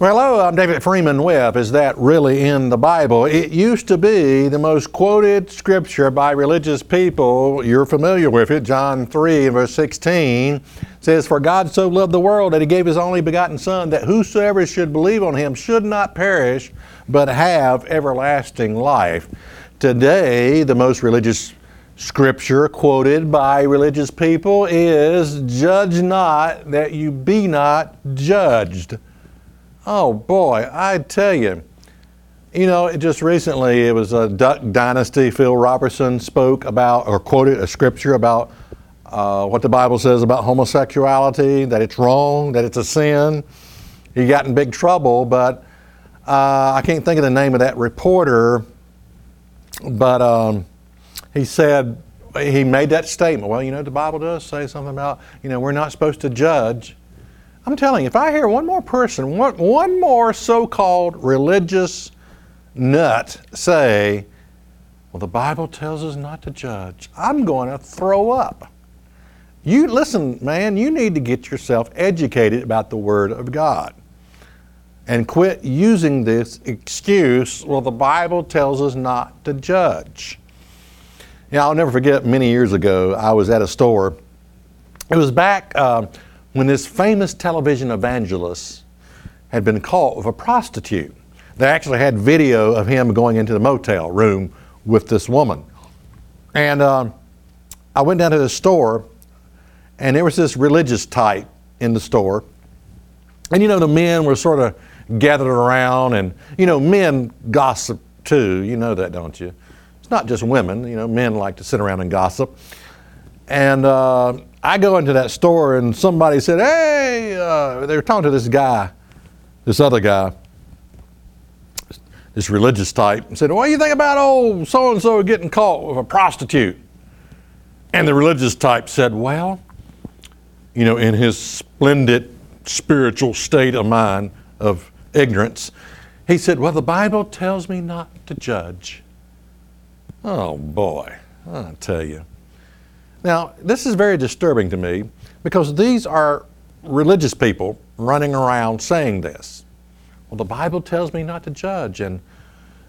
Well, hello, I'm David Freeman Webb. Is that really in the Bible? It used to be the most quoted scripture by religious people. You're familiar with it. John 3, verse 16 says, For God so loved the world that he gave his only begotten Son, that whosoever should believe on him should not perish, but have everlasting life. Today, the most religious scripture quoted by religious people is, Judge not that you be not judged. Oh boy, I tell you. You know, just recently it was a Duck Dynasty. Phil Robertson spoke about or quoted a scripture about uh, what the Bible says about homosexuality, that it's wrong, that it's a sin. He got in big trouble, but uh, I can't think of the name of that reporter. But um, he said, he made that statement. Well, you know, the Bible does say something about, you know, we're not supposed to judge. I'm telling you, if I hear one more person, one, one more so called religious nut say, well, the Bible tells us not to judge, I'm going to throw up. You listen, man, you need to get yourself educated about the Word of God and quit using this excuse, well, the Bible tells us not to judge. Yeah, I'll never forget many years ago, I was at a store. It was back. Uh, when this famous television evangelist had been caught with a prostitute. They actually had video of him going into the motel room with this woman. And um, I went down to the store, and there was this religious type in the store. And you know, the men were sort of gathered around, and you know, men gossip too. You know that, don't you? It's not just women, you know, men like to sit around and gossip. And uh, I go into that store and somebody said, hey, uh, they were talking to this guy, this other guy, this religious type, and said, what do you think about old so and so getting caught with a prostitute? And the religious type said, well, you know, in his splendid spiritual state of mind of ignorance, he said, well, the Bible tells me not to judge. Oh boy, I tell you. Now, this is very disturbing to me because these are religious people running around saying this. Well, the Bible tells me not to judge. And,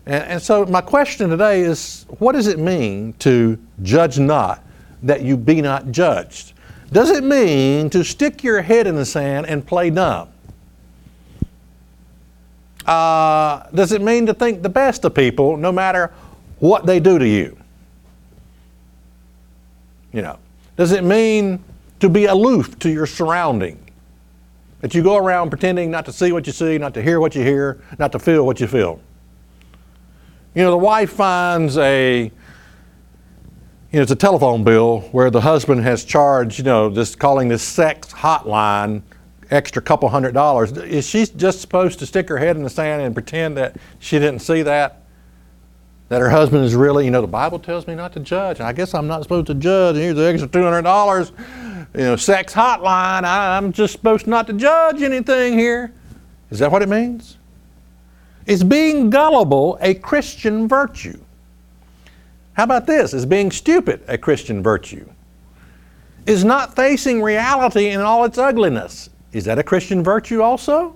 and, and, so, my question today is what does it mean to judge not that you be not judged? Does it mean to stick your head in the sand and play dumb? Uh, does it mean to think the best of people no matter what they do to you? You know, does it mean to be aloof to your surrounding? That you go around pretending not to see what you see, not to hear what you hear, not to feel what you feel. You know, the wife finds a, you know, it's a telephone bill where the husband has charged, you know, this calling this sex hotline extra couple hundred dollars. Is she just supposed to stick her head in the sand and pretend that she didn't see that? That her husband is really, you know, the Bible tells me not to judge. and I guess I'm not supposed to judge. and here's the extra $200, you know, sex hotline. I'm just supposed not to judge anything here. Is that what it means? Is being gullible a Christian virtue? How about this? Is being stupid a Christian virtue? Is not facing reality in all its ugliness? Is that a Christian virtue also?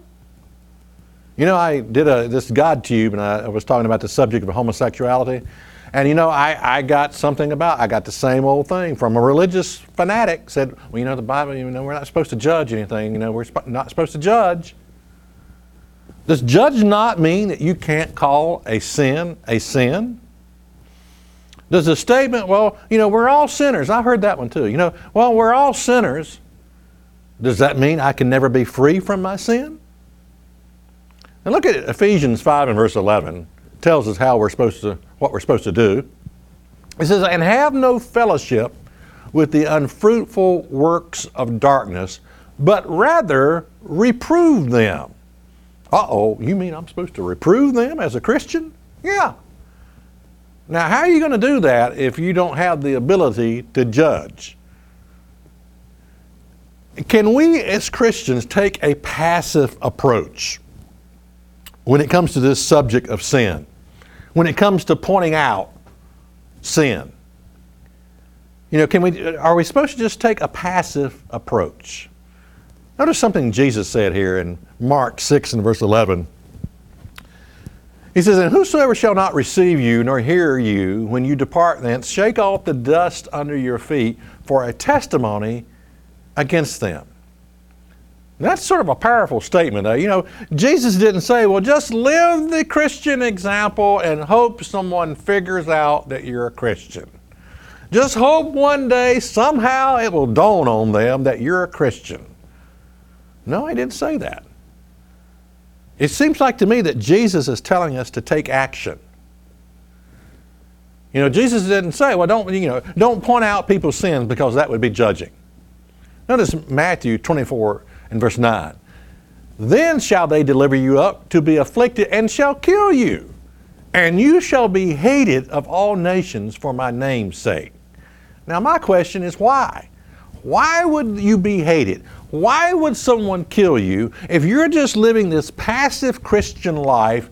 You know, I did a, this GodTube and I, I was talking about the subject of homosexuality. And you know, I, I got something about, I got the same old thing from a religious fanatic said, well, you know, the Bible, you know, we're not supposed to judge anything. You know, we're sp- not supposed to judge. Does judge not mean that you can't call a sin a sin? Does the statement, well, you know, we're all sinners, I heard that one too. You know, well, we're all sinners. Does that mean I can never be free from my sin? And look at Ephesians 5 and verse 11. It tells us how we're supposed to, what we're supposed to do. It says, And have no fellowship with the unfruitful works of darkness, but rather reprove them. Uh oh, you mean I'm supposed to reprove them as a Christian? Yeah. Now, how are you going to do that if you don't have the ability to judge? Can we as Christians take a passive approach when it comes to this subject of sin? When it comes to pointing out sin? You know, can we, are we supposed to just take a passive approach? Notice something Jesus said here in Mark 6 and verse 11. He says, And whosoever shall not receive you nor hear you when you depart thence, shake off the dust under your feet for a testimony against them. That's sort of a powerful statement. Uh, you know, Jesus didn't say, well, just live the Christian example and hope someone figures out that you're a Christian. Just hope one day somehow it will dawn on them that you're a Christian. No, he didn't say that. It seems like to me that Jesus is telling us to take action. You know, Jesus didn't say, well, don't, you know, don't point out people's sins because that would be judging. Notice Matthew 24 and verse 9. Then shall they deliver you up to be afflicted and shall kill you, and you shall be hated of all nations for my name's sake. Now, my question is why? Why would you be hated? Why would someone kill you if you're just living this passive Christian life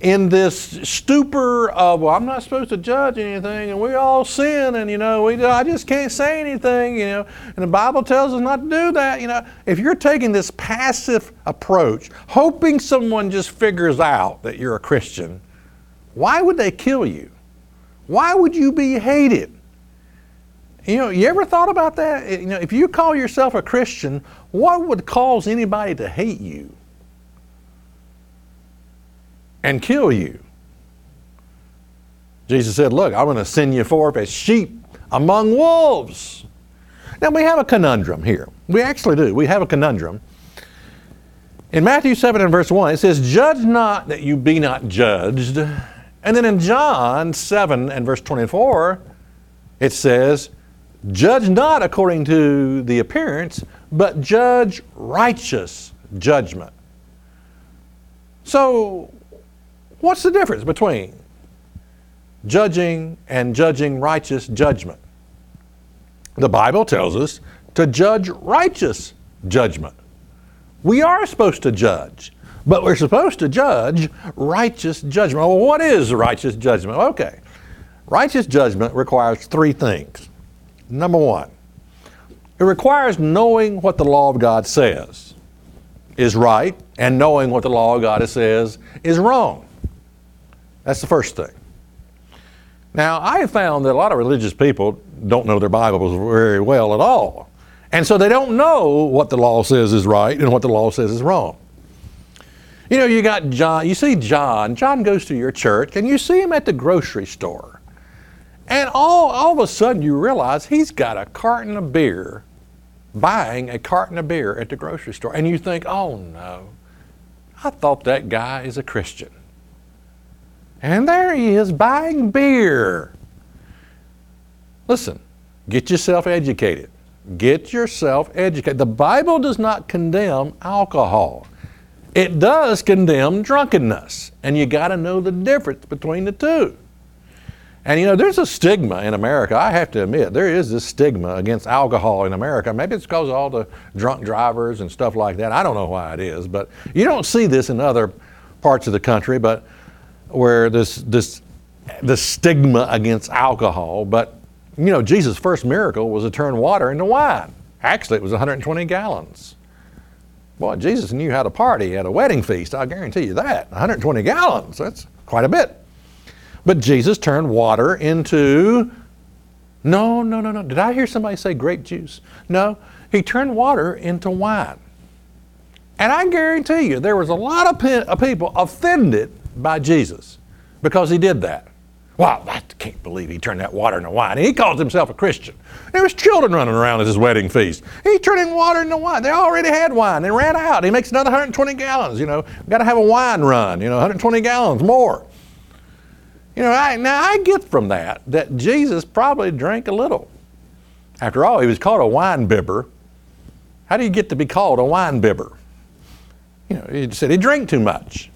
in this stupor of, well, I'm not supposed to judge anything, and we all sin, and you know, we, I just can't say anything, you know, and the Bible tells us not to do that, you know. If you're taking this passive approach, hoping someone just figures out that you're a Christian, why would they kill you? Why would you be hated? You know, you ever thought about that? You know, if you call yourself a Christian, what would cause anybody to hate you and kill you? Jesus said, Look, I'm going to send you forth as sheep among wolves. Now, we have a conundrum here. We actually do. We have a conundrum. In Matthew 7 and verse 1, it says, Judge not that you be not judged. And then in John 7 and verse 24, it says, Judge not according to the appearance, but judge righteous judgment. So, what's the difference between judging and judging righteous judgment? The Bible tells us to judge righteous judgment. We are supposed to judge, but we're supposed to judge righteous judgment. Well, what is righteous judgment? Okay. Righteous judgment requires three things. Number one, it requires knowing what the law of God says is right and knowing what the law of God says is wrong. That's the first thing. Now, I have found that a lot of religious people don't know their Bibles very well at all. And so they don't know what the law says is right and what the law says is wrong. You know, you got John, you see John, John goes to your church, and you see him at the grocery store. And all, all of a sudden you realize he's got a carton of beer, buying a carton of beer at the grocery store. And you think, oh no, I thought that guy is a Christian. And there he is buying beer. Listen, get yourself educated. Get yourself educated. The Bible does not condemn alcohol. It does condemn drunkenness. And you got to know the difference between the two. And you know, there's a stigma in America. I have to admit, there is this stigma against alcohol in America. Maybe it's because of all the drunk drivers and stuff like that. I don't know why it is, but you don't see this in other parts of the country, but where this this the stigma against alcohol. But you know, Jesus' first miracle was to turn water into wine. Actually, it was 120 gallons. Boy, Jesus knew how to party at a wedding feast. I guarantee you that. 120 gallons. That's quite a bit. But Jesus turned water into, no, no, no, no. Did I hear somebody say grape juice? No. He turned water into wine. And I guarantee you, there was a lot of people offended by Jesus because he did that. Wow, I can't believe he turned that water into wine. He calls himself a Christian. There was children running around at his wedding feast. He turning water into wine. They already had wine. They ran out. He makes another 120 gallons. You know, got to have a wine run. You know, 120 gallons more. You know, I, now I get from that that Jesus probably drank a little. After all, he was called a wine bibber. How do you get to be called a wine bibber? You know, he said he drank too much.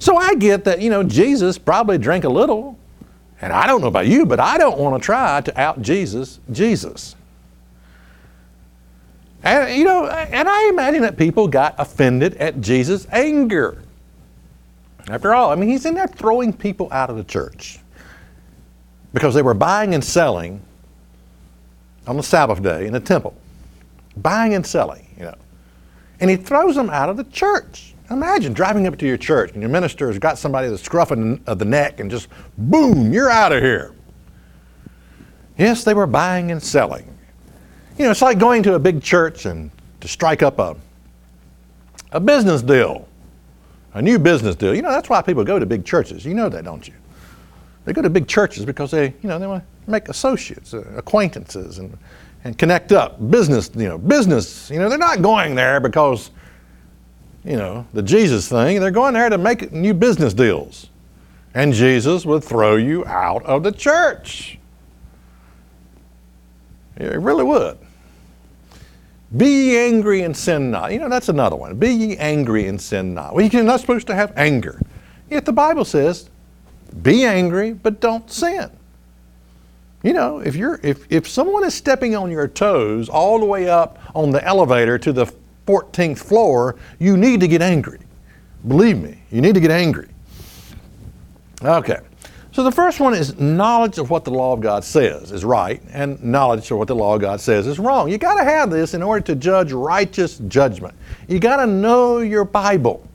So I get that, you know, Jesus probably drank a little. And I don't know about you, but I don't want to try to out Jesus Jesus. And, you know, and I imagine that people got offended at Jesus' anger. After all, I mean, he's in there throwing people out of the church because they were buying and selling on the Sabbath day in the temple. Buying and selling, you know. And he throws them out of the church. Imagine driving up to your church and your minister has got somebody that's scruffing of the neck and just boom, you're out of here. Yes, they were buying and selling. You know, it's like going to a big church and to strike up a, a business deal, a new business deal. You know, that's why people go to big churches. You know that, don't you? They go to big churches because they, you know, they want to make associates, uh, acquaintances, and, and connect up. Business, you know, business. You know, they're not going there because, you know, the Jesus thing. They're going there to make new business deals. And Jesus would throw you out of the church. He really would. Be ye angry and sin not. You know, that's another one. Be ye angry and sin not. Well, you're not supposed to have anger. Yet the Bible says, be angry, but don't sin. You know, if you're if, if someone is stepping on your toes all the way up on the elevator to the 14th floor, you need to get angry. Believe me, you need to get angry. Okay. So the first one is knowledge of what the law of God says is right, and knowledge of what the law of God says is wrong. You got to have this in order to judge righteous judgment. You got to know your Bible.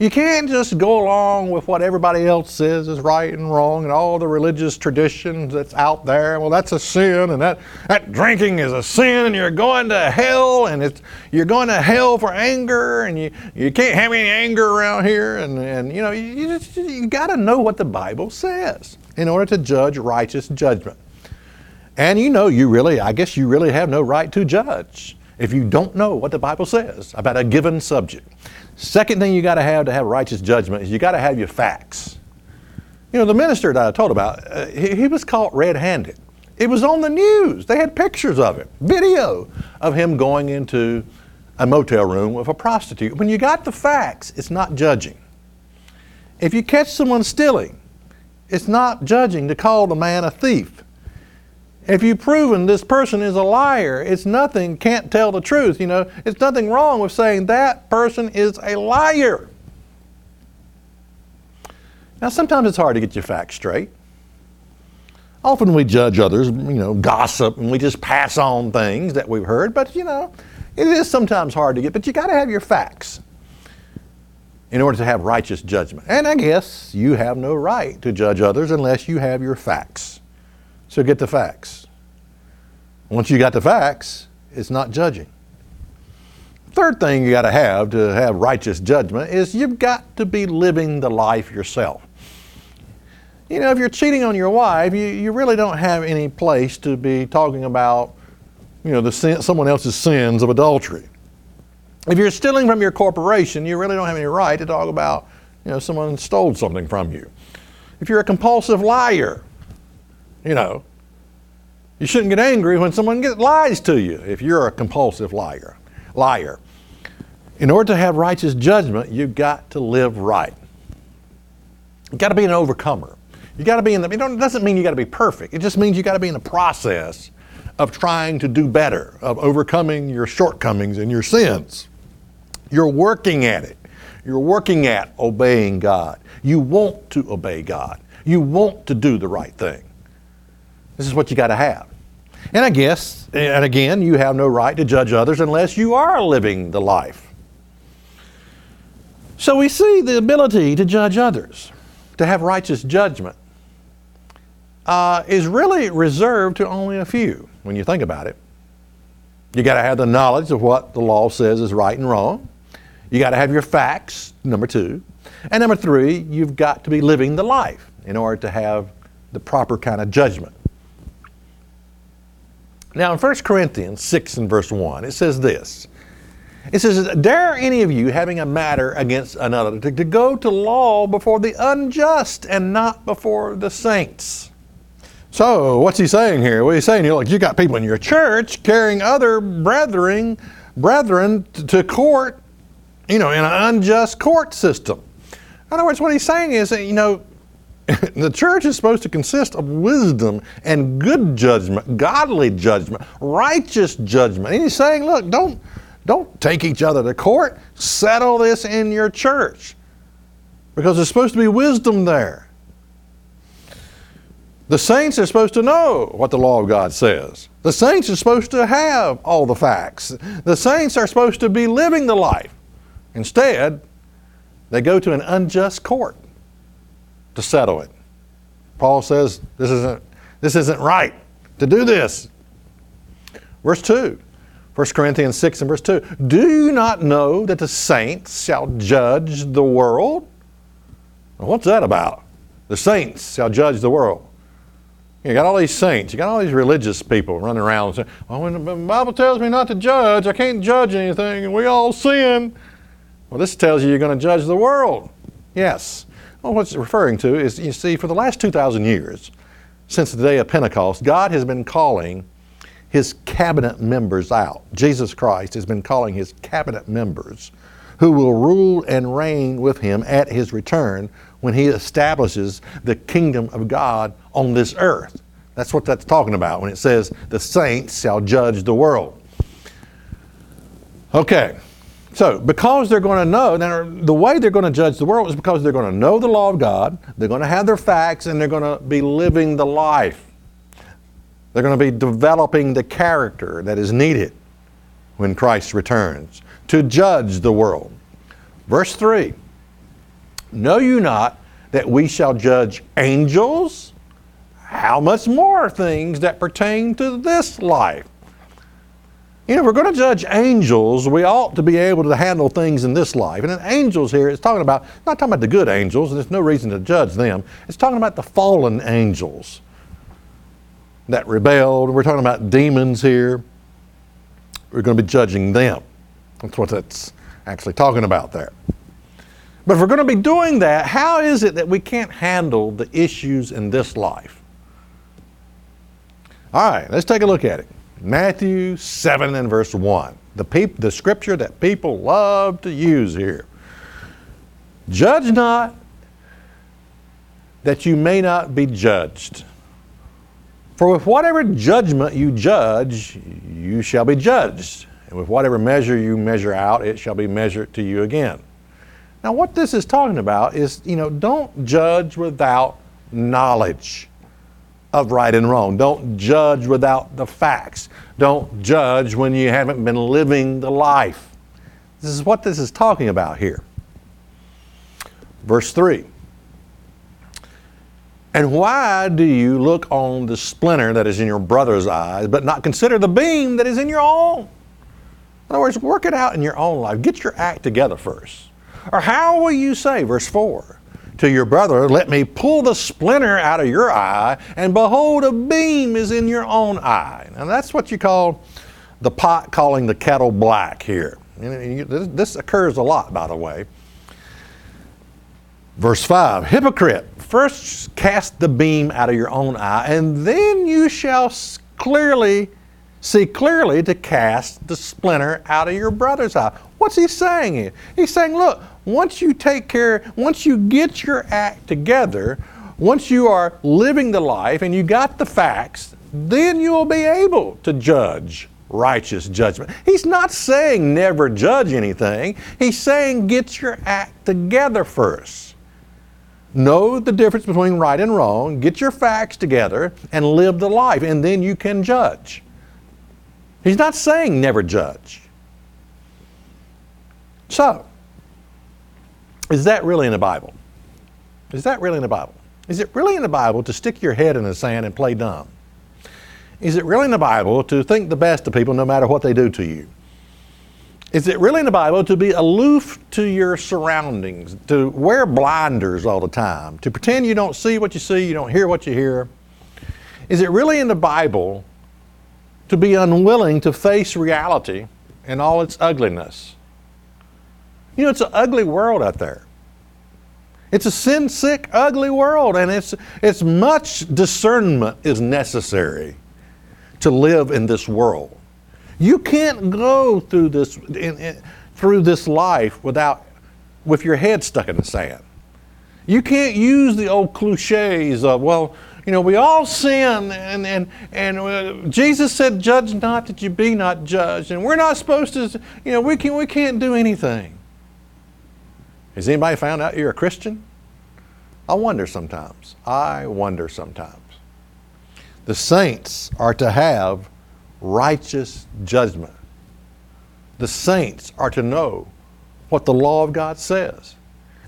You can't just go along with what everybody else says is right and wrong and all the religious traditions that's out there. Well, that's a sin, and that, that drinking is a sin, and you're going to hell, and it's, you're going to hell for anger, and you, you can't have any anger around here. And, and you know, you, you, you got to know what the Bible says in order to judge righteous judgment. And you know, you really, I guess you really have no right to judge if you don't know what the Bible says about a given subject. Second thing you got to have to have righteous judgment is you got to have your facts. You know, the minister that I told about, uh, he, he was caught red handed. It was on the news. They had pictures of him, video of him going into a motel room with a prostitute. When you got the facts, it's not judging. If you catch someone stealing, it's not judging to call the man a thief. If you've proven this person is a liar, it's nothing, can't tell the truth, you know, it's nothing wrong with saying that person is a liar. Now, sometimes it's hard to get your facts straight. Often we judge others, you know, gossip, and we just pass on things that we've heard, but you know, it is sometimes hard to get, but you got to have your facts in order to have righteous judgment. And I guess you have no right to judge others unless you have your facts. So get the facts. Once you got the facts, it's not judging. Third thing you got to have to have righteous judgment is you've got to be living the life yourself. You know, if you're cheating on your wife, you, you really don't have any place to be talking about, you know, the sin, someone else's sins of adultery. If you're stealing from your corporation, you really don't have any right to talk about, you know, someone stole something from you. If you're a compulsive liar, you know, you shouldn't get angry when someone gets, lies to you if you're a compulsive liar. Liar. In order to have righteous judgment, you've got to live right. You've got to be an overcomer. You got to be in the. It doesn't mean you got to be perfect. It just means you got to be in the process of trying to do better, of overcoming your shortcomings and your sins. You're working at it. You're working at obeying God. You want to obey God. You want to do the right thing. This is what you got to have. And I guess, and again, you have no right to judge others unless you are living the life. So we see the ability to judge others, to have righteous judgment, uh, is really reserved to only a few when you think about it. You got to have the knowledge of what the law says is right and wrong. You got to have your facts, number two. And number three, you've got to be living the life in order to have the proper kind of judgment. Now, in 1 Corinthians 6 and verse 1, it says this It says, Dare any of you having a matter against another to, to go to law before the unjust and not before the saints? So, what's he saying here? What he's saying here, like you got people in your church carrying other brethren, brethren to court you know, in an unjust court system. In other words, what he's saying is that, you know, the church is supposed to consist of wisdom and good judgment, godly judgment, righteous judgment. And he's saying, look, don't, don't take each other to court. Settle this in your church because there's supposed to be wisdom there. The saints are supposed to know what the law of God says. The saints are supposed to have all the facts. The saints are supposed to be living the life. Instead, they go to an unjust court to settle it. Paul says this isn't, this isn't right to do this. Verse 2, 1 Corinthians 6 and verse 2. Do you not know that the saints shall judge the world? what's that about? The saints shall judge the world. You got all these saints, you got all these religious people running around saying, Well, when the Bible tells me not to judge, I can't judge anything, and we all sin. Well, this tells you you're going to judge the world. Yes. Well, what it's referring to is, you see, for the last 2,000 years, since the day of Pentecost, God has been calling his cabinet members out. Jesus Christ has been calling his cabinet members who will rule and reign with him at his return when he establishes the kingdom of God on this earth. That's what that's talking about when it says, the saints shall judge the world. Okay, so, because they're going to know, now the way they're going to judge the world is because they're going to know the law of God, they're going to have their facts, and they're going to be living the life. They're going to be developing the character that is needed when Christ returns to judge the world. Verse 3 Know you not that we shall judge angels? How much more things that pertain to this life? You know, if we're going to judge angels, we ought to be able to handle things in this life. And in angels here, it's talking about, not talking about the good angels, there's no reason to judge them. It's talking about the fallen angels that rebelled. We're talking about demons here. We're going to be judging them. That's what that's actually talking about there. But if we're going to be doing that, how is it that we can't handle the issues in this life? All right, let's take a look at it. Matthew 7 and verse 1. The, peop- the scripture that people love to use here. Judge not that you may not be judged. For with whatever judgment you judge, you shall be judged. And with whatever measure you measure out, it shall be measured to you again. Now, what this is talking about is, you know, don't judge without knowledge of right and wrong. Don't judge without the facts. Don't judge when you haven't been living the life. This is what this is talking about here. Verse 3 And why do you look on the splinter that is in your brother's eyes, but not consider the beam that is in your own? In other words, work it out in your own life. Get your act together first. Or how will you say, verse 4? To your brother, Let me pull the splinter out of your eye, and behold, a beam is in your own eye. And that's what you call the pot calling the kettle black here. This occurs a lot, by the way. Verse 5 Hypocrite, first cast the beam out of your own eye, and then you shall clearly see clearly to cast the splinter out of your brother's eye. What's he saying here? He's saying, look, once you take care, once you get your act together, once you are living the life and you got the facts, then you'll be able to judge righteous judgment. He's not saying never judge anything. He's saying get your act together first. Know the difference between right and wrong, get your facts together, and live the life, and then you can judge. He's not saying never judge. So, is that really in the Bible? Is that really in the Bible? Is it really in the Bible to stick your head in the sand and play dumb? Is it really in the Bible to think the best of people no matter what they do to you? Is it really in the Bible to be aloof to your surroundings, to wear blinders all the time, to pretend you don't see what you see, you don't hear what you hear? Is it really in the Bible to be unwilling to face reality in all its ugliness? You know, it's an ugly world out there. It's a sin sick, ugly world, and it's, it's much discernment is necessary to live in this world. You can't go through this, in, in, through this life without with your head stuck in the sand. You can't use the old cliches of, well, you know, we all sin, and, and, and uh, Jesus said, Judge not that you be not judged. And we're not supposed to, you know, we, can, we can't do anything. Has anybody found out you're a Christian? I wonder sometimes. I wonder sometimes. The saints are to have righteous judgment. The saints are to know what the law of God says.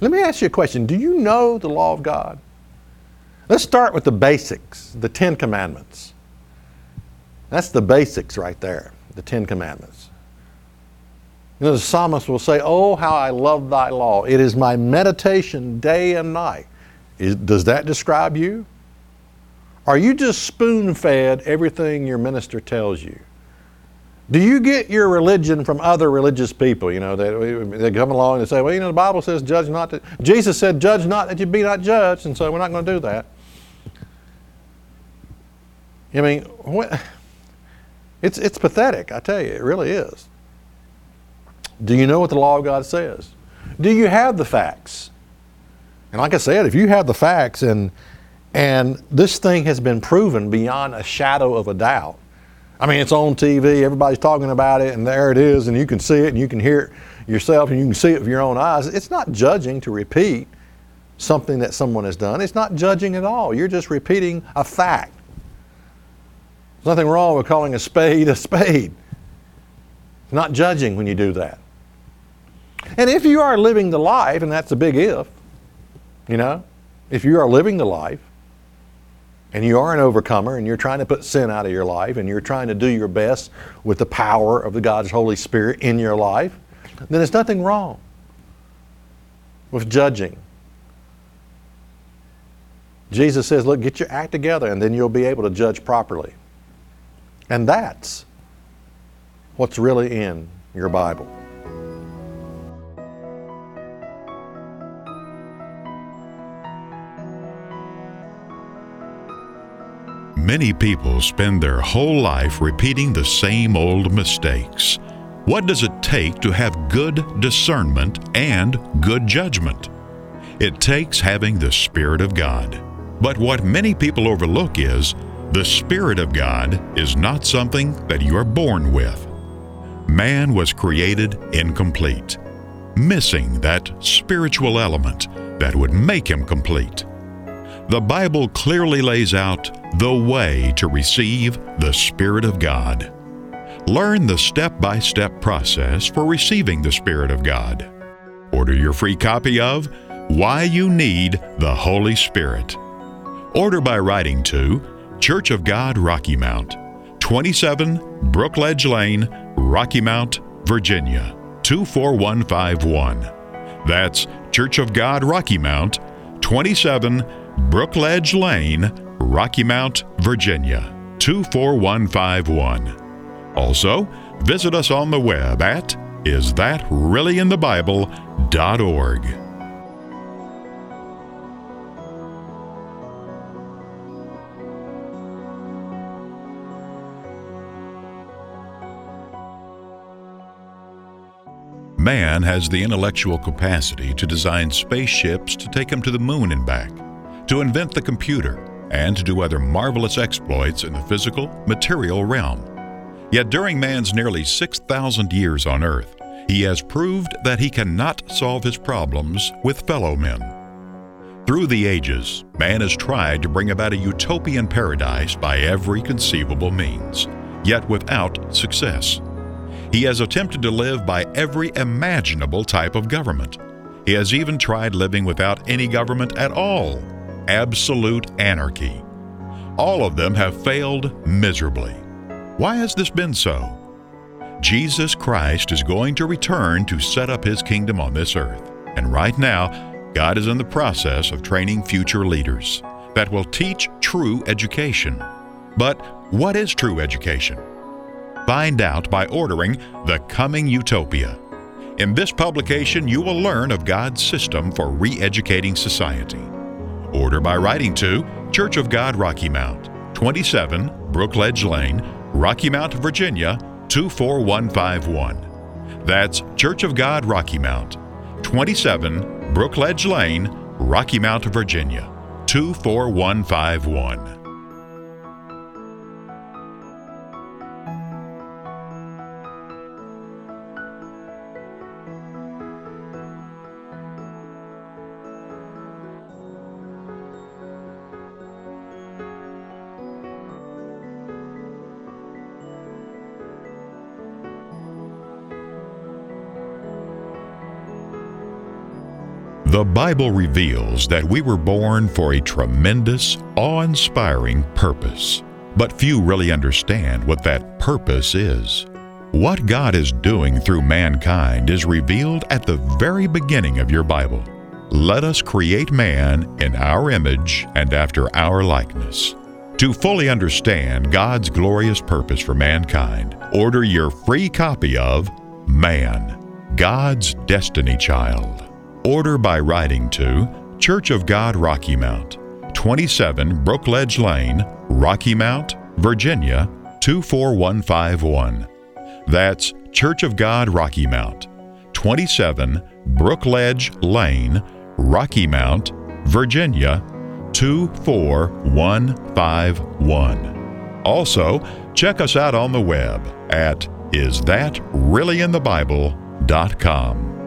Let me ask you a question. Do you know the law of God? Let's start with the basics, the Ten Commandments. That's the basics right there, the Ten Commandments. You know, the psalmist will say, Oh, how I love thy law. It is my meditation day and night. Is, does that describe you? Are you just spoon fed everything your minister tells you? Do you get your religion from other religious people? You know, they, they come along and say, well, you know, the Bible says, judge not that. Jesus said, judge not that you be not judged, and so we're not going to do that. I mean, it's, it's pathetic, I tell you, it really is. Do you know what the law of God says? Do you have the facts? And like I said, if you have the facts and, and this thing has been proven beyond a shadow of a doubt, I mean, it's on TV, everybody's talking about it, and there it is, and you can see it and you can hear it yourself and you can see it with your own eyes. It's not judging to repeat something that someone has done. It's not judging at all. You're just repeating a fact. There's nothing wrong with calling a spade a spade. It's not judging when you do that. And if you are living the life, and that's a big if, you know, if you are living the life, and you are an overcomer and you're trying to put sin out of your life and you're trying to do your best with the power of the God's Holy Spirit in your life, then there's nothing wrong with judging. Jesus says, look, get your act together and then you'll be able to judge properly. And that's what's really in your Bible. Many people spend their whole life repeating the same old mistakes. What does it take to have good discernment and good judgment? It takes having the Spirit of God. But what many people overlook is the Spirit of God is not something that you are born with. Man was created incomplete, missing that spiritual element that would make him complete. The Bible clearly lays out the way to receive the Spirit of God. Learn the step by step process for receiving the Spirit of God. Order your free copy of Why You Need the Holy Spirit. Order by writing to Church of God Rocky Mount, 27 Brookledge Lane, Rocky Mount, Virginia, 24151. That's Church of God Rocky Mount, 27 Brookledge Lane, Rocky Mount, Virginia 24151. Also, visit us on the web at isthatreallyinthebible.org. Man has the intellectual capacity to design spaceships to take him to the moon and back, to invent the computer, and to do other marvelous exploits in the physical, material realm. Yet during man's nearly 6,000 years on earth, he has proved that he cannot solve his problems with fellow men. Through the ages, man has tried to bring about a utopian paradise by every conceivable means, yet without success. He has attempted to live by every imaginable type of government. He has even tried living without any government at all absolute anarchy. All of them have failed miserably. Why has this been so? Jesus Christ is going to return to set up his kingdom on this earth. And right now, God is in the process of training future leaders that will teach true education. But what is true education? Find out by ordering The Coming Utopia. In this publication, you will learn of God's system for re educating society. Order by writing to Church of God Rocky Mount, 27 Brookledge Lane, Rocky Mount, Virginia 24151. That's Church of God Rocky Mount, 27 Brookledge Lane, Rocky Mount, Virginia, 24151. The Bible reveals that we were born for a tremendous, awe inspiring purpose. But few really understand what that purpose is. What God is doing through mankind is revealed at the very beginning of your Bible. Let us create man in our image and after our likeness. To fully understand God's glorious purpose for mankind, order your free copy of Man, God's Destiny Child. Order by writing to Church of God Rocky Mount, 27 Brookledge Lane, Rocky Mount, Virginia 24151. That's Church of God Rocky Mount, 27 Brookledge Lane, Rocky Mount, Virginia 24151. Also, check us out on the web at isthatreallyinthebible.com.